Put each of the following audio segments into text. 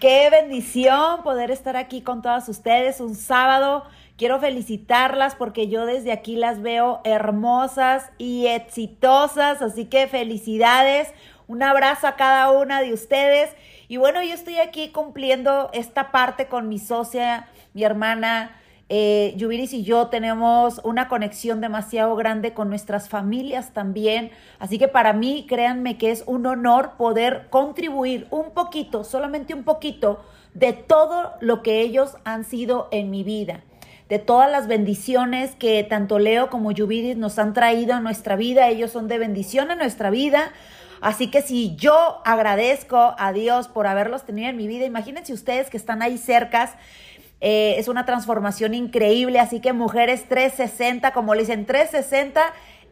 Qué bendición poder estar aquí con todas ustedes un sábado. Quiero felicitarlas porque yo desde aquí las veo hermosas y exitosas, así que felicidades. Un abrazo a cada una de ustedes. Y bueno, yo estoy aquí cumpliendo esta parte con mi socia, mi hermana eh, Yubiris y yo tenemos una conexión demasiado grande con nuestras familias también. Así que para mí, créanme que es un honor poder contribuir un poquito, solamente un poquito, de todo lo que ellos han sido en mi vida de todas las bendiciones que tanto Leo como Yubiris nos han traído a nuestra vida. Ellos son de bendición a nuestra vida. Así que si yo agradezco a Dios por haberlos tenido en mi vida, imagínense ustedes que están ahí cercas eh, es una transformación increíble, así que mujeres 360, como le dicen, 360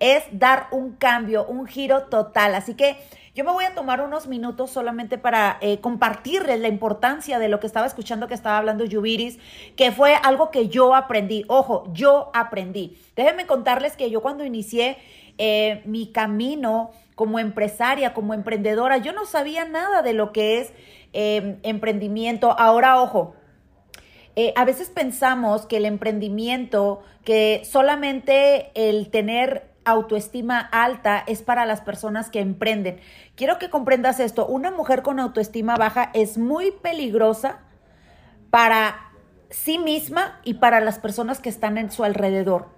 es dar un cambio, un giro total. Así que yo me voy a tomar unos minutos solamente para eh, compartirles la importancia de lo que estaba escuchando que estaba hablando Yubiris, que fue algo que yo aprendí. Ojo, yo aprendí. Déjenme contarles que yo cuando inicié eh, mi camino como empresaria, como emprendedora, yo no sabía nada de lo que es emprendimiento. Ahora, ojo, eh, a veces pensamos que el emprendimiento, que solamente el tener autoestima alta es para las personas que emprenden. Quiero que comprendas esto, una mujer con autoestima baja es muy peligrosa para sí misma y para las personas que están en su alrededor.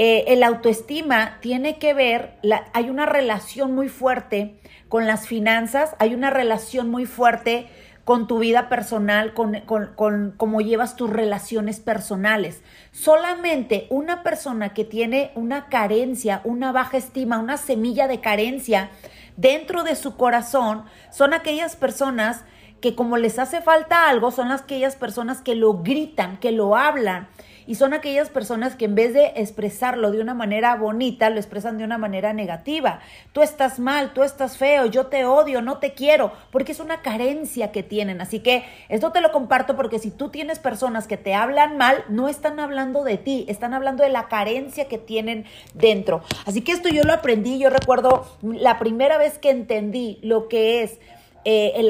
Eh, el autoestima tiene que ver, hay una relación muy fuerte con las finanzas, hay una relación muy fuerte con tu vida personal, con, con, cómo llevas tus relaciones personales. Solamente una persona que tiene una carencia, una baja estima, una semilla de carencia dentro de su corazón, son aquellas personas que como les hace falta algo, son las aquellas personas que lo gritan, que lo hablan, y son aquellas personas que en vez de expresarlo de una manera bonita, lo expresan de una manera negativa. Tú estás mal, tú estás feo, yo te odio, no te quiero, porque es una carencia que tienen. Así que esto te lo comparto porque si tú tienes personas que te hablan mal, no están hablando de ti, están hablando de la carencia que tienen dentro. Así que esto yo lo aprendí, yo recuerdo la primera vez que entendí lo que es eh,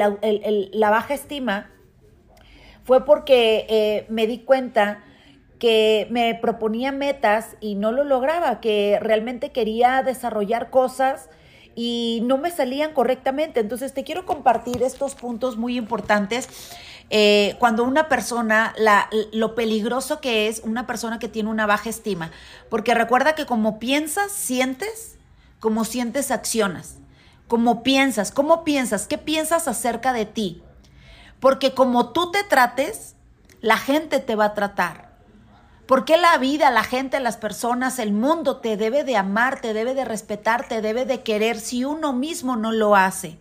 la baja estima fue porque eh, me di cuenta que me proponía metas y no lo lograba, que realmente quería desarrollar cosas y no me salían correctamente. Entonces te quiero compartir estos puntos muy importantes. Eh, cuando una persona, la, lo peligroso que es una persona que tiene una baja estima, porque recuerda que como piensas, sientes, como sientes, accionas. Como piensas, ¿cómo piensas? ¿Qué piensas acerca de ti? Porque como tú te trates, la gente te va a tratar. ¿Por qué la vida, la gente, las personas, el mundo te debe de amar, te debe de respetar, te debe de querer si uno mismo no lo hace?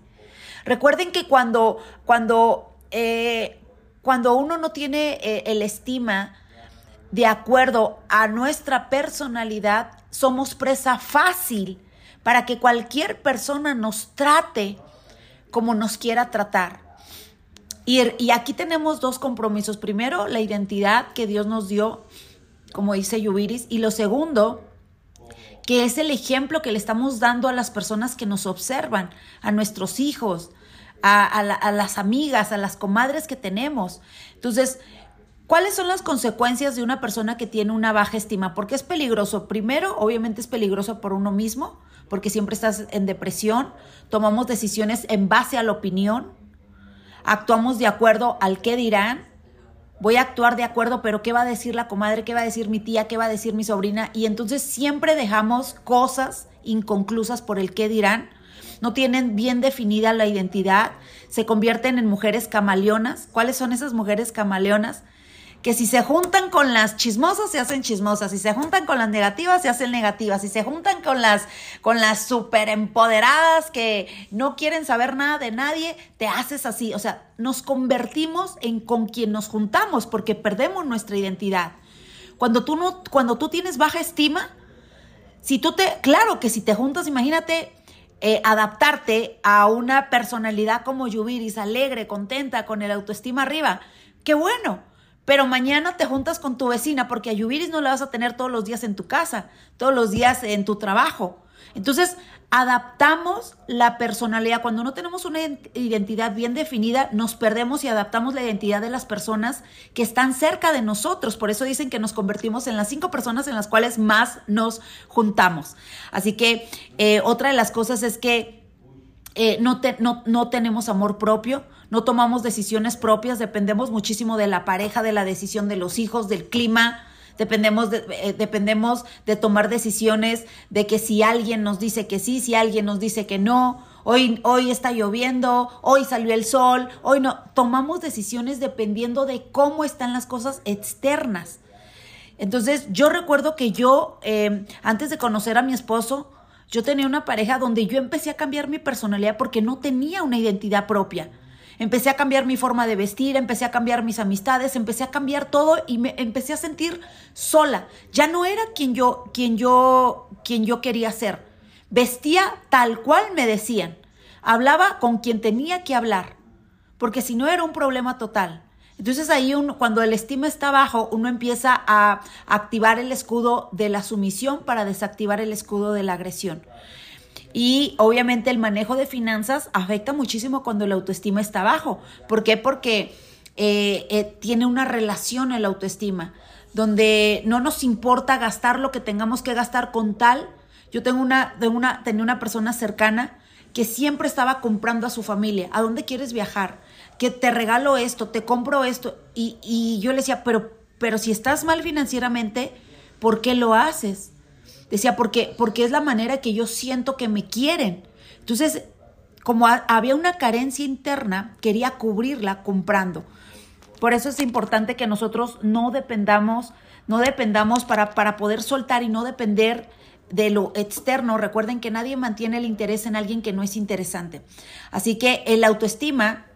Recuerden que cuando, cuando, eh, cuando uno no tiene eh, el estima de acuerdo a nuestra personalidad, somos presa fácil para que cualquier persona nos trate como nos quiera tratar. Y, y aquí tenemos dos compromisos. Primero, la identidad que Dios nos dio como dice Yubiris, y lo segundo, que es el ejemplo que le estamos dando a las personas que nos observan, a nuestros hijos, a, las amigas, a las comadres que tenemos. Entonces, ¿Cuáles son las consecuencias de una persona que tiene una baja estima? Porque es peligroso. Primero, obviamente es peligroso por uno mismo, porque siempre estás en depresión, tomamos decisiones en base a la opinión, actuamos de acuerdo al qué dirán, voy a actuar de acuerdo, pero ¿qué va a decir la comadre? ¿Qué va a decir mi tía? ¿Qué va a decir mi sobrina? Y entonces siempre dejamos cosas inconclusas por el qué dirán. No tienen bien definida la identidad, se convierten en mujeres camaleonas. ¿Cuáles son esas mujeres camaleonas? Que si se juntan con las chismosas se hacen chismosas, si se juntan con las negativas se hacen negativas, si se juntan con las con las super empoderadas que no quieren saber nada de nadie, te haces así, o sea, nos convertimos en con quien nos juntamos porque perdemos nuestra identidad. Cuando tú no cuando tú tienes baja estima, si tú te claro que si te juntas, imagínate eh, adaptarte a una personalidad como Yubiris, alegre, contenta, con el autoestima arriba, qué bueno pero mañana te juntas con tu vecina porque a Yubiris no la vas a tener todos los días en tu casa, todos los días en tu trabajo. Entonces, adaptamos la personalidad. Cuando no tenemos una identidad bien definida, nos perdemos y adaptamos la identidad de las personas que están cerca de nosotros. Por eso dicen que nos convertimos en las cinco personas en las cuales más nos juntamos. Así que eh, otra de las cosas es que eh, no, no, no tenemos amor propio, no tomamos decisiones propias, dependemos muchísimo de la pareja, de la decisión de los hijos, del clima, dependemos de, eh, dependemos de tomar decisiones de que si alguien nos dice que sí, si alguien nos dice que no, hoy, hoy está lloviendo, hoy salió el sol, hoy no, tomamos decisiones dependiendo de cómo están las cosas externas. Entonces yo recuerdo que yo, eh, antes de conocer a mi esposo, yo tenía una pareja donde yo empecé a cambiar mi personalidad porque no tenía una identidad propia empecé a cambiar mi forma de vestir, empecé a cambiar mis amistades, empecé a cambiar todo y me empecé a sentir sola. Ya no era quien yo, quien yo, quien yo quería ser. Vestía tal cual me decían. Hablaba con quien tenía que hablar, porque si no era un problema total. Entonces ahí cuando el estima está bajo, uno empieza a activar el escudo de la sumisión para desactivar el escudo de la agresión. Y obviamente el manejo de finanzas afecta muchísimo cuando la autoestima está bajo. ¿Por qué? Porque eh, eh, tiene una relación el autoestima, donde no nos importa gastar lo que tengamos que gastar con tal. Yo tengo una, una, tenía una persona cercana que siempre estaba comprando a su familia. ¿A dónde quieres viajar? Que te regalo esto, te compro esto. Y, y yo le decía, pero, pero si estás mal financieramente, ¿por qué lo haces? Decía, porque, porque es la manera que yo siento que me quieren. Entonces, como había una carencia interna, quería cubrirla comprando. Por eso es importante que nosotros no dependamos, no dependamos para, para poder soltar y no depender de lo externo. Recuerden que nadie mantiene el interés en alguien que no es interesante. Así que el autoestima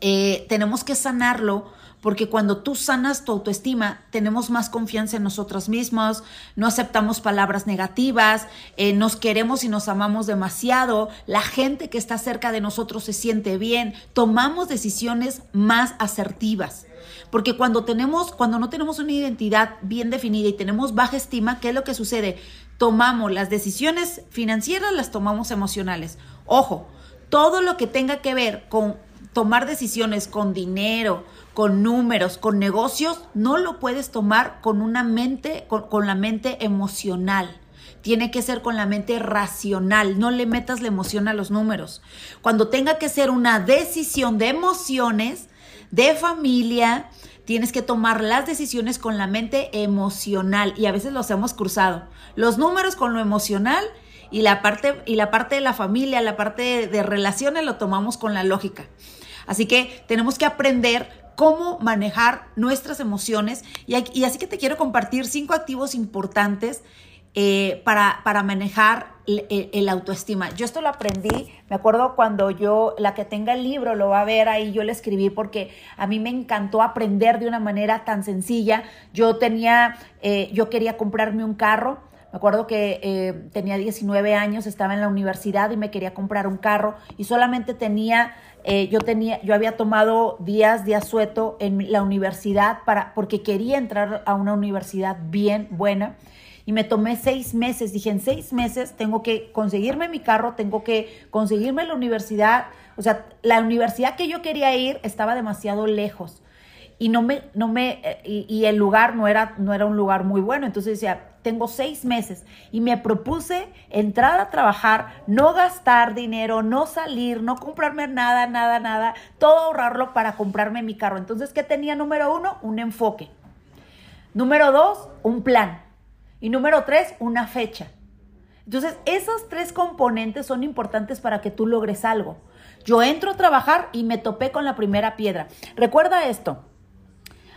eh, tenemos que sanarlo porque cuando tú sanas tu autoestima, tenemos más confianza en nosotros mismos, no aceptamos palabras negativas, eh, nos queremos y nos amamos demasiado, la gente que está cerca de nosotros se siente bien, tomamos decisiones más asertivas. Porque cuando tenemos, cuando no tenemos una identidad bien definida y tenemos baja estima, ¿qué es lo que sucede? Tomamos las decisiones financieras, las tomamos emocionales. Ojo, todo lo que tenga que ver con tomar decisiones con dinero, con números, con negocios, no lo puedes tomar con una mente, con, la mente emocional. Tiene que ser con la mente racional. No le metas la emoción a los números. Cuando tenga que ser una decisión de emociones, de familia, tienes que tomar las decisiones con la mente emocional. Y a veces los hemos cruzado. Los números con lo emocional y la parte, y la parte de la familia, la parte de relaciones lo tomamos con la lógica. Así que tenemos que aprender cómo manejar nuestras emociones. Y, así que te quiero compartir cinco activos importantes eh, para, para, manejar el, autoestima. Yo esto lo aprendí, me acuerdo cuando yo, la que tenga el libro lo va a ver ahí, yo le escribí porque a mí me encantó aprender de una manera tan sencilla. Yo tenía, eh, yo quería comprarme un carro. Me acuerdo que eh, tenía 19 años, estaba en la universidad y me quería comprar un carro y solamente tenía eh, yo tenía, yo había tomado días de asueto en la universidad para, porque quería entrar a una universidad bien buena. Y me tomé seis meses. Dije, en seis meses tengo que conseguirme mi carro, tengo que conseguirme la universidad. O sea, la universidad que yo quería ir estaba demasiado lejos y no me, no me, eh, y, el lugar no era, no era un lugar muy bueno. Entonces decía, tengo seis meses y me propuse entrar a trabajar, no gastar dinero, no salir, no comprarme nada, nada, nada, todo ahorrarlo para comprarme mi carro. Entonces, ¿qué tenía número uno? Un enfoque. Número dos, un plan. Y número tres, una fecha. Entonces, esos tres componentes son importantes para que tú logres algo. Yo entro a trabajar y me topé con la primera piedra. Recuerda esto,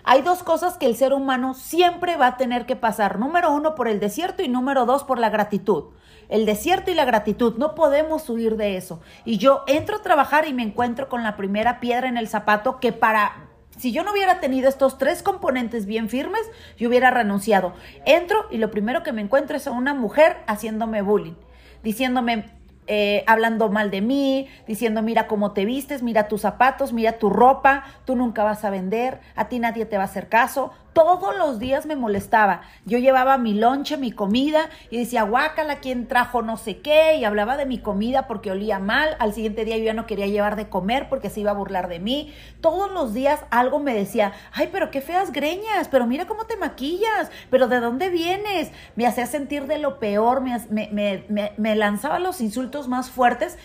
hay dos cosas que el ser humano siempre va a tener que pasar. Número uno, por el desierto y número dos, por la gratitud. El desierto y la gratitud, no podemos huir de eso. Y yo entro a trabajar y me encuentro con la primera piedra en el zapato que para si yo no hubiera tenido estos tres componentes bien firmes, yo hubiera renunciado. Entro y lo primero que me encuentro es a una mujer haciéndome bullying, diciéndome, eh, hablando mal de mí, diciendo, mira cómo te vistes, mira tus zapatos, mira tu ropa, tú nunca vas a vender, a ti nadie te va a hacer caso. Todos los días me molestaba. Yo llevaba mi lonche, mi comida y decía, guácala, ¿quién trajo no sé qué? Y hablaba de mi comida porque olía mal. Al siguiente día yo ya no quería llevar de comer porque se iba a burlar de mí. Todos los días algo me decía, ay, pero qué feas greñas, pero mira cómo te maquillas, pero ¿de dónde vienes? Me hacía sentir de lo peor, me, me, me lanzaba los insultos más fuertes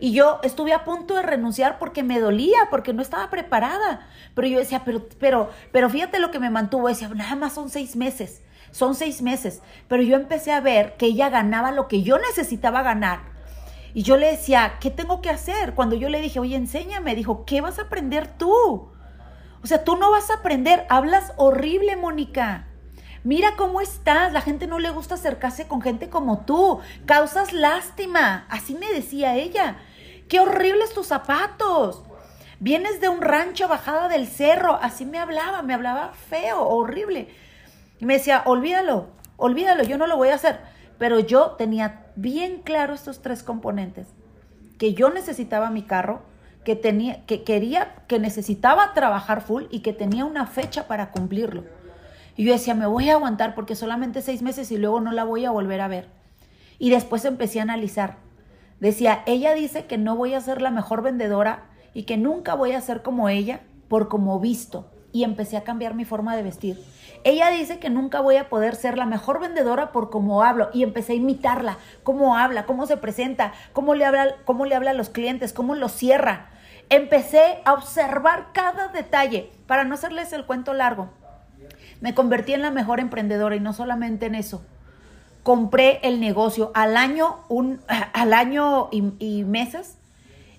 y yo estuve a punto de renunciar porque me dolía, porque no estaba preparada. Pero yo decía, pero, pero, pero fíjate lo que me mantuvo. Decía, nada más son seis meses, son seis meses. Pero yo empecé a ver que ella ganaba lo que yo necesitaba ganar. Y yo le decía, ¿qué tengo que hacer? Cuando yo le dije, oye, enséñame, dijo, ¿qué vas a aprender tú? O sea, tú no vas a aprender, hablas horrible, Mónica. Mira cómo estás, la gente no le gusta acercarse con gente como tú, causas lástima, así me decía ella. Qué horribles tus zapatos. Vienes de un rancho bajada del cerro, así me hablaba, me hablaba feo, horrible. Y me decía, olvídalo, olvídalo, yo no lo voy a hacer. Pero yo tenía bien claro estos tres componentes, que yo necesitaba mi carro, que tenía, que quería, que necesitaba trabajar full y que tenía una fecha para cumplirlo. Y yo decía, me voy a aguantar porque solamente seis meses y luego no la voy a volver a ver. Y después empecé a analizar. Decía, ella dice que no voy a ser la mejor vendedora y que nunca voy a ser como ella por como visto. Y empecé a cambiar mi forma de vestir. Ella dice que nunca voy a poder ser la mejor vendedora por cómo hablo y empecé a imitarla, cómo habla, cómo se presenta, cómo le habla, cómo le habla a los clientes, cómo los cierra. Empecé a observar cada detalle para no hacerles el cuento largo. Me convertí en la mejor emprendedora y no solamente en eso. Compré el negocio al año, un, al año y, meses.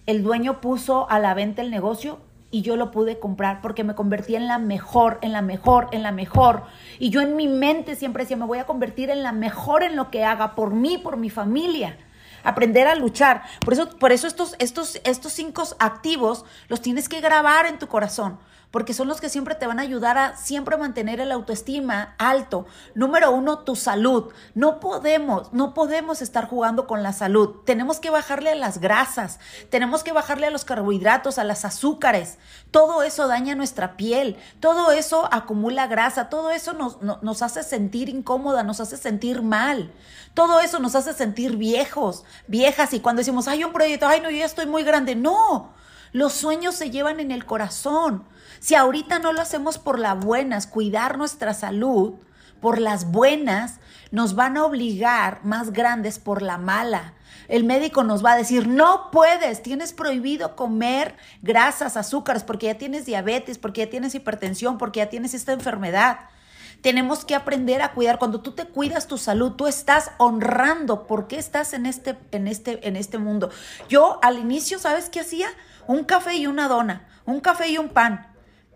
El dueño puso a la venta el negocio y yo lo pude comprar porque me convertí en la mejor, en la mejor, en la mejor. Y yo en mi mente siempre decía, me voy a convertir en la mejor en lo que haga por mí, por mi familia. Aprender a luchar. Por eso, por eso estos, estos, estos cinco activos los tienes que grabar en tu corazón porque son los que siempre te van a ayudar a siempre mantener el autoestima alto. Número uno, tu salud. No podemos, no podemos estar jugando con la salud. Tenemos que bajarle a las grasas, tenemos que bajarle a los carbohidratos, a las azúcares. Todo eso daña nuestra piel, todo eso acumula grasa, todo eso nos, nos hace sentir incómoda, nos hace sentir mal. Todo eso nos hace sentir viejos, viejas. Y cuando decimos, hay un proyecto, ay, no, yo ya estoy muy grande. No, los sueños se llevan en el corazón. Si ahorita no lo hacemos por las buenas, cuidar nuestra salud, por las buenas, nos van a obligar más grandes por la mala. El médico nos va a decir, no puedes, tienes prohibido comer grasas, azúcares, porque ya tienes diabetes, porque ya tienes hipertensión, porque ya tienes esta enfermedad. Tenemos que aprender a cuidar. Cuando tú te cuidas tu salud, tú estás honrando por qué estás en este, en este, en este mundo. Yo al inicio, ¿sabes qué hacía? Un café y una dona, un café y un pan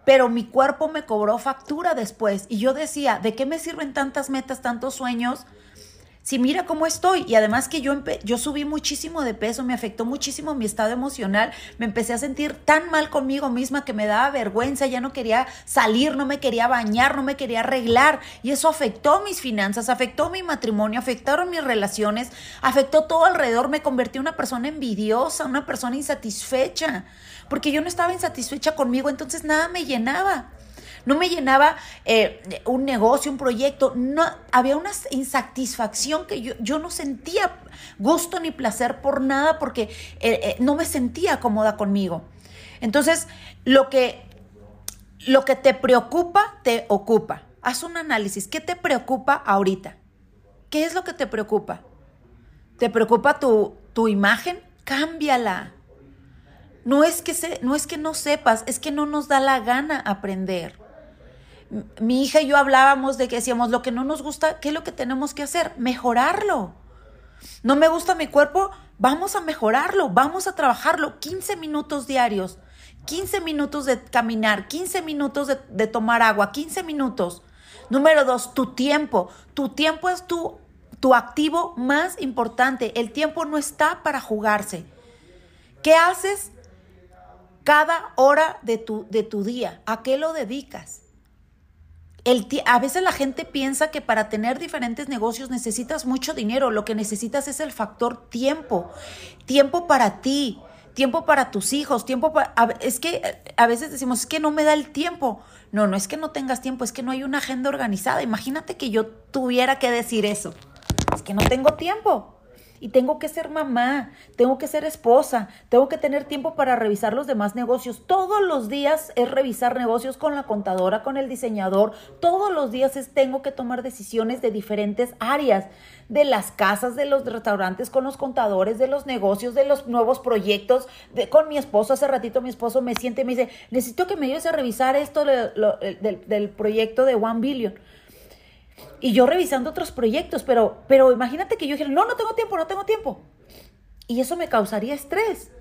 pero mi cuerpo me cobró factura después. Y yo decía, ¿de qué me sirven tantas metas, tantos sueños? Si mira cómo estoy. Y además que yo, yo subí muchísimo de peso, me afectó muchísimo mi estado emocional, me empecé a sentir tan mal conmigo misma que me daba vergüenza, ya no quería salir, no me quería bañar, no me quería arreglar. Y eso afectó mis finanzas, afectó mi matrimonio, afectaron mis relaciones, afectó todo alrededor, me convertí en una persona envidiosa, una persona insatisfecha porque yo no estaba insatisfecha conmigo, entonces nada me llenaba. No me llenaba eh, un negocio, un proyecto. No, había una insatisfacción que yo, yo no sentía gusto ni placer por nada porque eh, eh, no me sentía cómoda conmigo. Entonces, lo que, lo que te preocupa, te ocupa. Haz un análisis. ¿Qué te preocupa ahorita? ¿Qué es lo que te preocupa? ¿Te preocupa tu, tu imagen? Cámbiala. No es, que se, no es que no sepas, es que no nos da la gana aprender. Mi hija y yo hablábamos de que decíamos, lo que no nos gusta, ¿qué es lo que tenemos que hacer? Mejorarlo. No me gusta mi cuerpo, vamos a mejorarlo, vamos a trabajarlo 15 minutos diarios, 15 minutos de caminar, 15 minutos de, de tomar agua, 15 minutos. Número dos, tu tiempo. Tu tiempo es tu, tu activo más importante. El tiempo no está para jugarse. ¿Qué haces? Cada hora de tu, de tu día. ¿A qué lo dedicas? El a veces la gente piensa que para tener diferentes negocios necesitas mucho dinero, lo que necesitas es el factor tiempo, tiempo para ti, tiempo para tus hijos, tiempo para... Es que a veces decimos, es que no me da el tiempo. No, no es que no tengas tiempo, es que no hay una agenda organizada. Imagínate que yo tuviera que decir eso. Es que no tengo tiempo y tengo que ser mamá, tengo que ser esposa, tengo que tener tiempo para revisar los demás negocios. Todos los días es revisar negocios con la contadora, con el diseñador. Todos los días es tengo que tomar decisiones de diferentes áreas, de las casas, de los restaurantes, con los contadores, de los negocios, de los nuevos proyectos, de, con mi esposo. Hace ratito mi esposo me siente y me dice, necesito que me ayudes a revisar esto del, del proyecto de One Billion y yo revisando otros proyectos, pero, pero imagínate que yo dijera, no, no tengo tiempo, no tengo tiempo. Y eso me causaría estrés.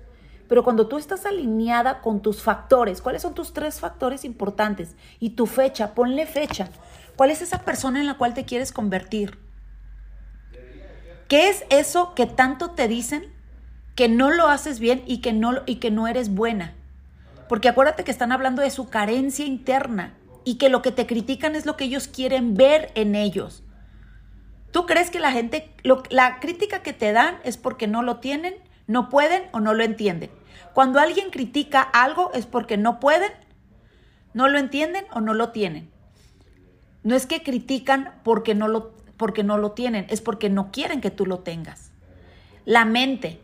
Pero cuando tú estás alineada con tus factores, ¿cuáles son tus tres factores importantes? Y tu fecha, ponle fecha. ¿Cuál es esa persona en la cual te quieres convertir? ¿Qué es eso que tanto te dicen que no lo haces bien y que no, y que no eres buena? Porque acuérdate que están hablando de su carencia interna y que lo que te critican es lo que ellos quieren ver en ellos. ¿Tú crees que la gente, la crítica que te dan es porque no lo tienen, no pueden o no lo entienden? Cuando alguien critica algo es porque no pueden, no lo entienden o no lo tienen. No es que critican porque no lo, porque no lo tienen, es porque no quieren que tú lo tengas. La mente,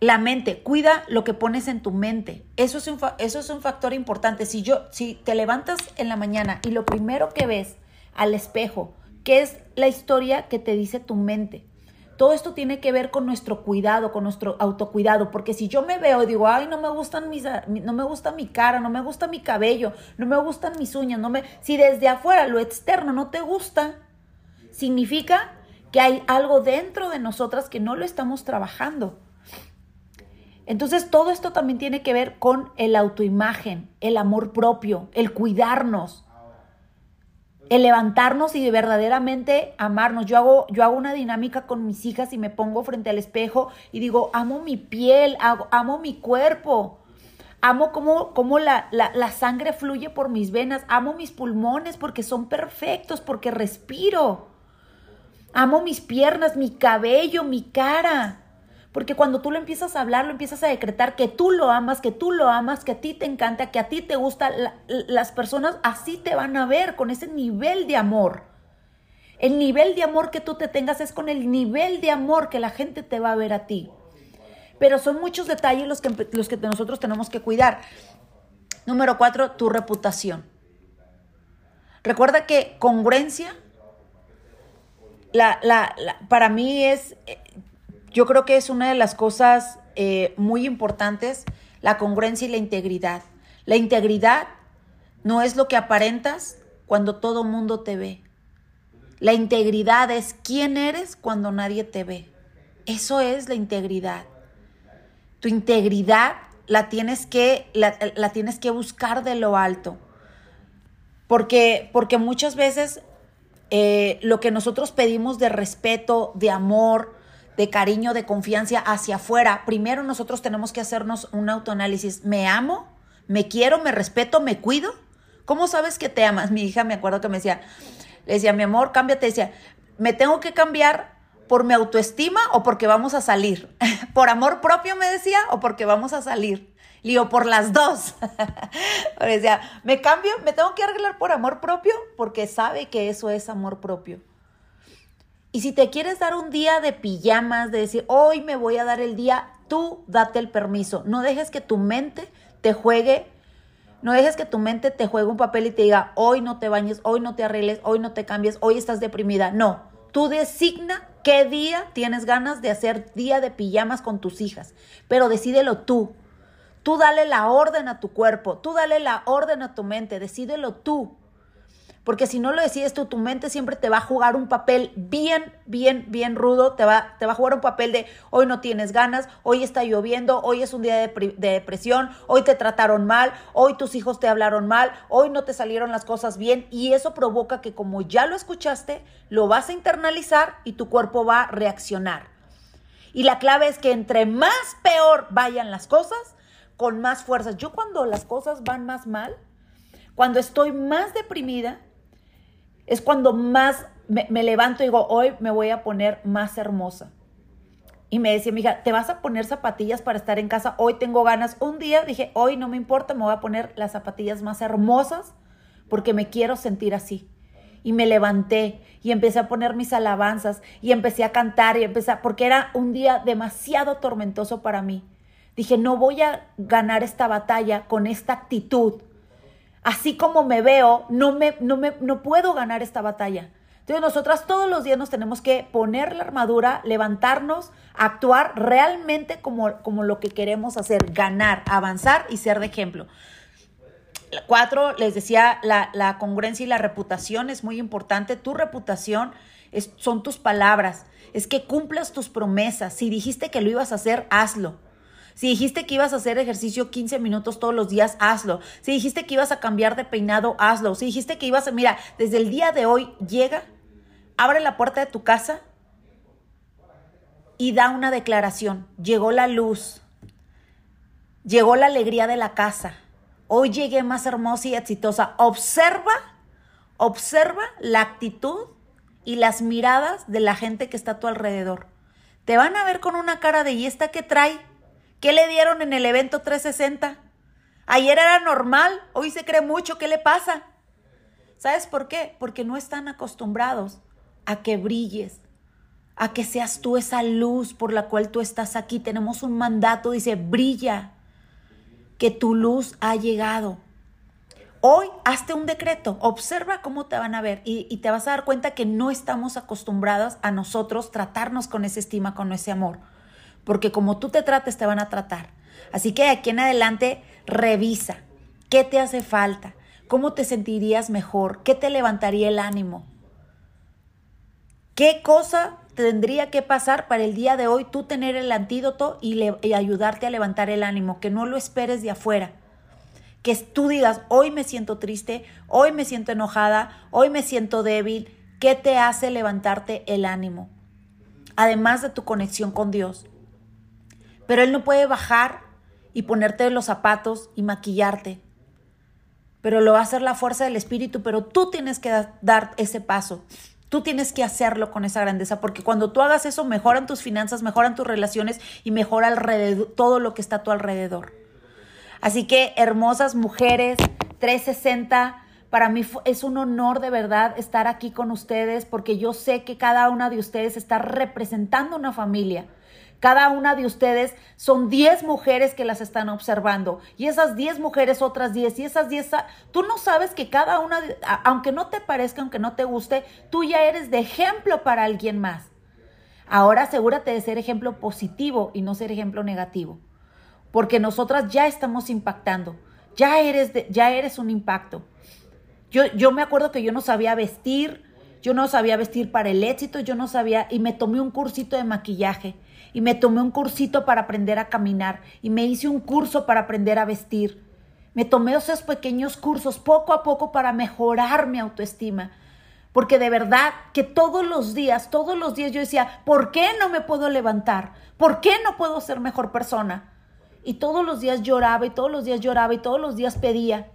la mente, cuida lo que pones en tu mente. Eso es un, eso es un factor importante. Si yo, si te levantas en la mañana y lo primero que ves al espejo, ¿qué es la historia que te dice tu mente? Todo esto tiene que ver con nuestro cuidado, con nuestro autocuidado, porque si yo me veo y digo, ay, no me gustan mis, no me gusta mi cara, no me gusta mi cabello, no me gustan mis uñas, no me, si desde afuera lo externo no te gusta, significa que hay algo dentro de nosotras que no lo estamos trabajando. Entonces todo esto también tiene que ver con el autoimagen, el amor propio, el cuidarnos, el levantarnos y verdaderamente amarnos. Yo hago, yo hago una dinámica con mis hijas y me pongo frente al espejo y digo, amo mi piel, amo mi cuerpo, amo cómo, cómo la, la sangre fluye por mis venas, amo mis pulmones porque son perfectos, porque respiro. Amo mis piernas, mi cabello, mi cara. Porque cuando tú lo empiezas a hablar, lo empiezas a decretar que tú lo amas, que tú lo amas, que a ti te encanta, que a ti te gusta, las personas así te van a ver con ese nivel de amor. El nivel de amor que tú te tengas es con el nivel de amor que la gente te va a ver a ti. Pero son muchos detalles los que, los que nosotros tenemos que cuidar. Número cuatro, tu reputación. Recuerda que congruencia, la, para mí es, yo creo que es una de las cosas eh, muy importantes, la congruencia y la integridad. La integridad no es lo que aparentas cuando todo mundo te ve. La integridad es quién eres cuando nadie te ve. Eso es la integridad. Tu integridad la tienes que, la, tienes que buscar de lo alto. Porque, porque muchas veces eh, lo que nosotros pedimos de respeto, de amor, de cariño, de confianza hacia afuera, primero nosotros tenemos que hacernos un autoanálisis. ¿Me amo? ¿Me quiero? ¿Me respeto? ¿Me cuido? ¿Cómo sabes que te amas? Mi hija me acuerdo que me decía, le decía, mi amor, cámbiate. Decía, ¿me tengo que cambiar por mi autoestima o porque vamos a salir? ¿Por amor propio me decía o porque vamos a salir? Digo, por las dos. me decía, ¿me cambio? ¿Me tengo que arreglar por amor propio? Porque sabe que eso es amor propio. Y si te quieres dar un día de pijamas, de decir, hoy me voy a dar el día, tú date el permiso. No dejes que tu mente te juegue, no dejes que tu mente te juegue un papel y te diga, hoy no te bañes, hoy no te arregles, hoy no te cambies, hoy estás deprimida. No, tú designa qué día tienes ganas de hacer día de pijamas con tus hijas, pero decídelo tú. Tú dale la orden a tu cuerpo, tú dale la orden a tu mente, decídelo tú. Porque si no lo decides tú, tu mente siempre te va a jugar un papel bien, bien, bien rudo. Te va, te va a jugar un papel de hoy no tienes ganas, hoy está lloviendo, hoy es un día de, de depresión, hoy te trataron mal, hoy tus hijos te hablaron mal, hoy no te salieron las cosas bien. Y eso provoca que como ya lo escuchaste, lo vas a internalizar y tu cuerpo va a reaccionar. Y la clave es que entre más peor vayan las cosas, con más fuerzas. Yo cuando las cosas van más mal, cuando estoy más deprimida, es cuando más me, levanto y digo, hoy me voy a poner más hermosa. Y me decía mi hija, ¿te vas a poner zapatillas para estar en casa? Hoy tengo ganas. Un día dije, hoy no me importa, me voy a poner las zapatillas más hermosas porque me quiero sentir así. Y me levanté y empecé a poner mis alabanzas y empecé a cantar y empecé, porque era un día demasiado tormentoso para mí. Dije, no voy a ganar esta batalla con esta actitud. Así como me veo, no, me, no, me, no puedo ganar esta batalla. Entonces nosotras todos los días nos tenemos que poner la armadura, levantarnos, actuar realmente como, como lo que queremos hacer, ganar, avanzar y ser de ejemplo. Cuatro, les decía, la, congruencia y la reputación es muy importante. Tu reputación es, son tus palabras, es que cumplas tus promesas. Si dijiste que lo ibas a hacer, hazlo. Si dijiste que ibas a hacer ejercicio 15 minutos todos los días, hazlo. Si dijiste que ibas a cambiar de peinado, hazlo. Si dijiste que ibas a, mira, desde el día de hoy llega, abre la puerta de tu casa y da una declaración. Llegó la luz, llegó la alegría de la casa. Hoy llegué más hermosa y exitosa. Observa, observa la actitud y las miradas de la gente que está a tu alrededor. Te van a ver con una cara de ¿y esta que trae? ¿Qué le dieron en el evento 360? Ayer era normal, hoy se cree mucho, ¿qué le pasa? ¿Sabes por qué? Porque no están acostumbrados a que brilles, a que seas tú esa luz por la cual tú estás aquí. Tenemos un mandato, dice, brilla, que tu luz ha llegado. Hoy hazte un decreto, observa cómo te van a ver y, y, te vas a dar cuenta que no estamos acostumbrados a nosotros tratarnos con esa estima, con ese amor porque como tú te trates, te van a tratar. Así que de aquí en adelante, revisa qué te hace falta, cómo te sentirías mejor, qué te levantaría el ánimo, qué cosa tendría que pasar para el día de hoy tú tener el antídoto y, y ayudarte a levantar el ánimo, que no lo esperes de afuera que tú digas, hoy me siento triste, hoy me siento enojada, hoy me siento débil, ¿qué te hace levantarte el ánimo? Además de tu conexión con Dios. Pero Él no puede bajar y ponerte los zapatos y maquillarte. Pero lo va a hacer la fuerza del Espíritu, pero tú tienes que dar ese paso. Tú tienes que hacerlo con esa grandeza, porque cuando tú hagas eso, mejoran tus finanzas, mejoran tus relaciones y mejora alrededor, todo lo que está a tu alrededor. Así que, hermosas mujeres, 360, para mí es un honor de verdad estar aquí con ustedes, porque yo sé que cada una de ustedes está representando una familia. Cada una de ustedes son 10 mujeres que las están observando. Y esas 10 mujeres, otras 10. Y esas 10, tú no sabes que cada una, aunque no te parezca, aunque no te guste, tú ya eres de ejemplo para alguien más. Ahora asegúrate de ser ejemplo positivo y no ser ejemplo negativo. Porque nosotras ya estamos impactando. Ya eres, ya eres un impacto. Yo, yo me acuerdo que yo no sabía vestir, yo no sabía vestir para el éxito, yo no sabía, y me tomé un cursito de maquillaje y me tomé un cursito para aprender a caminar y me hice un curso para aprender a vestir. Me tomé esos pequeños cursos poco a poco para mejorar mi autoestima. Porque de verdad que todos los días, todos los días yo decía, ¿por qué no me puedo levantar? ¿Por qué no puedo ser mejor persona? Y todos los días lloraba y todos los días lloraba y todos los días pedía.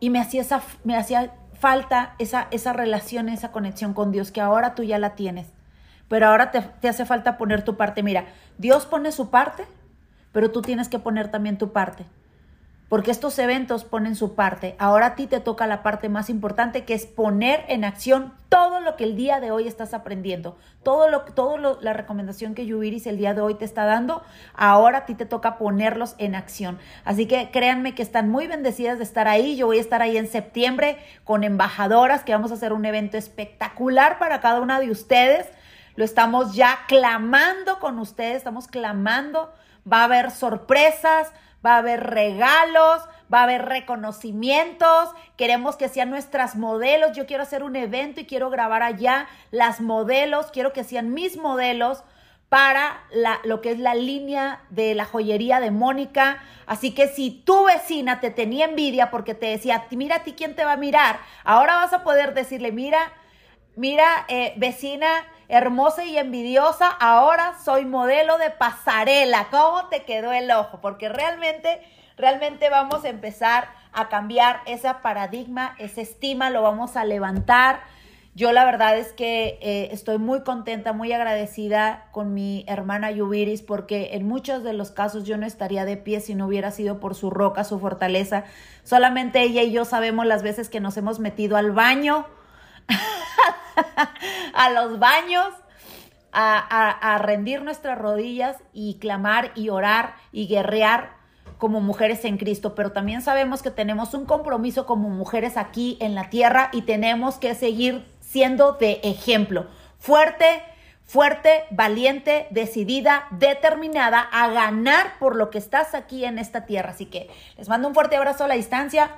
Y me hacía, esa, me hacía falta esa, esa relación, esa conexión con Dios que ahora tú ya la tienes pero ahora te, hace falta poner tu parte. Mira, Dios pone su parte, pero tú tienes que poner también tu parte. Porque estos eventos ponen su parte. Ahora a ti te toca la parte más importante que es poner en acción todo lo que el día de hoy estás aprendiendo. Todo lo todo la recomendación que Yubiris el día de hoy te está dando, ahora a ti te toca ponerlos en acción. Así que créanme que están muy bendecidas de estar ahí. Yo voy a estar ahí en septiembre con embajadoras que vamos a hacer un evento espectacular para cada una de ustedes lo estamos ya clamando con ustedes, estamos clamando. Va a haber sorpresas, va a haber regalos, va a haber reconocimientos. Queremos que sean nuestras modelos. Yo quiero hacer un evento y quiero grabar allá las modelos. Quiero que sean mis modelos para la, lo que es la línea de la joyería de Mónica. Así que si tu vecina te tenía envidia porque te decía, mira a ti quién te va a mirar, ahora vas a poder decirle, mira, mira, eh, vecina hermosa y envidiosa, ahora soy modelo de pasarela. ¿Cómo te quedó el ojo? Porque realmente, realmente vamos a empezar a cambiar ese paradigma, esa estima, lo vamos a levantar. Yo la verdad es que eh, estoy muy contenta, muy agradecida con mi hermana Yubiris porque en muchos de los casos yo no estaría de pie si no hubiera sido por su roca, su fortaleza. Solamente ella y yo sabemos las veces que nos hemos metido al baño, a los baños, a, rendir nuestras rodillas y clamar y orar y guerrear como mujeres en Cristo, pero también sabemos que tenemos un compromiso como mujeres aquí en la tierra y tenemos que seguir siendo de ejemplo. Fuerte, fuerte, valiente, decidida, determinada a ganar por lo que estás aquí en esta tierra. Así que les mando un fuerte abrazo a la distancia.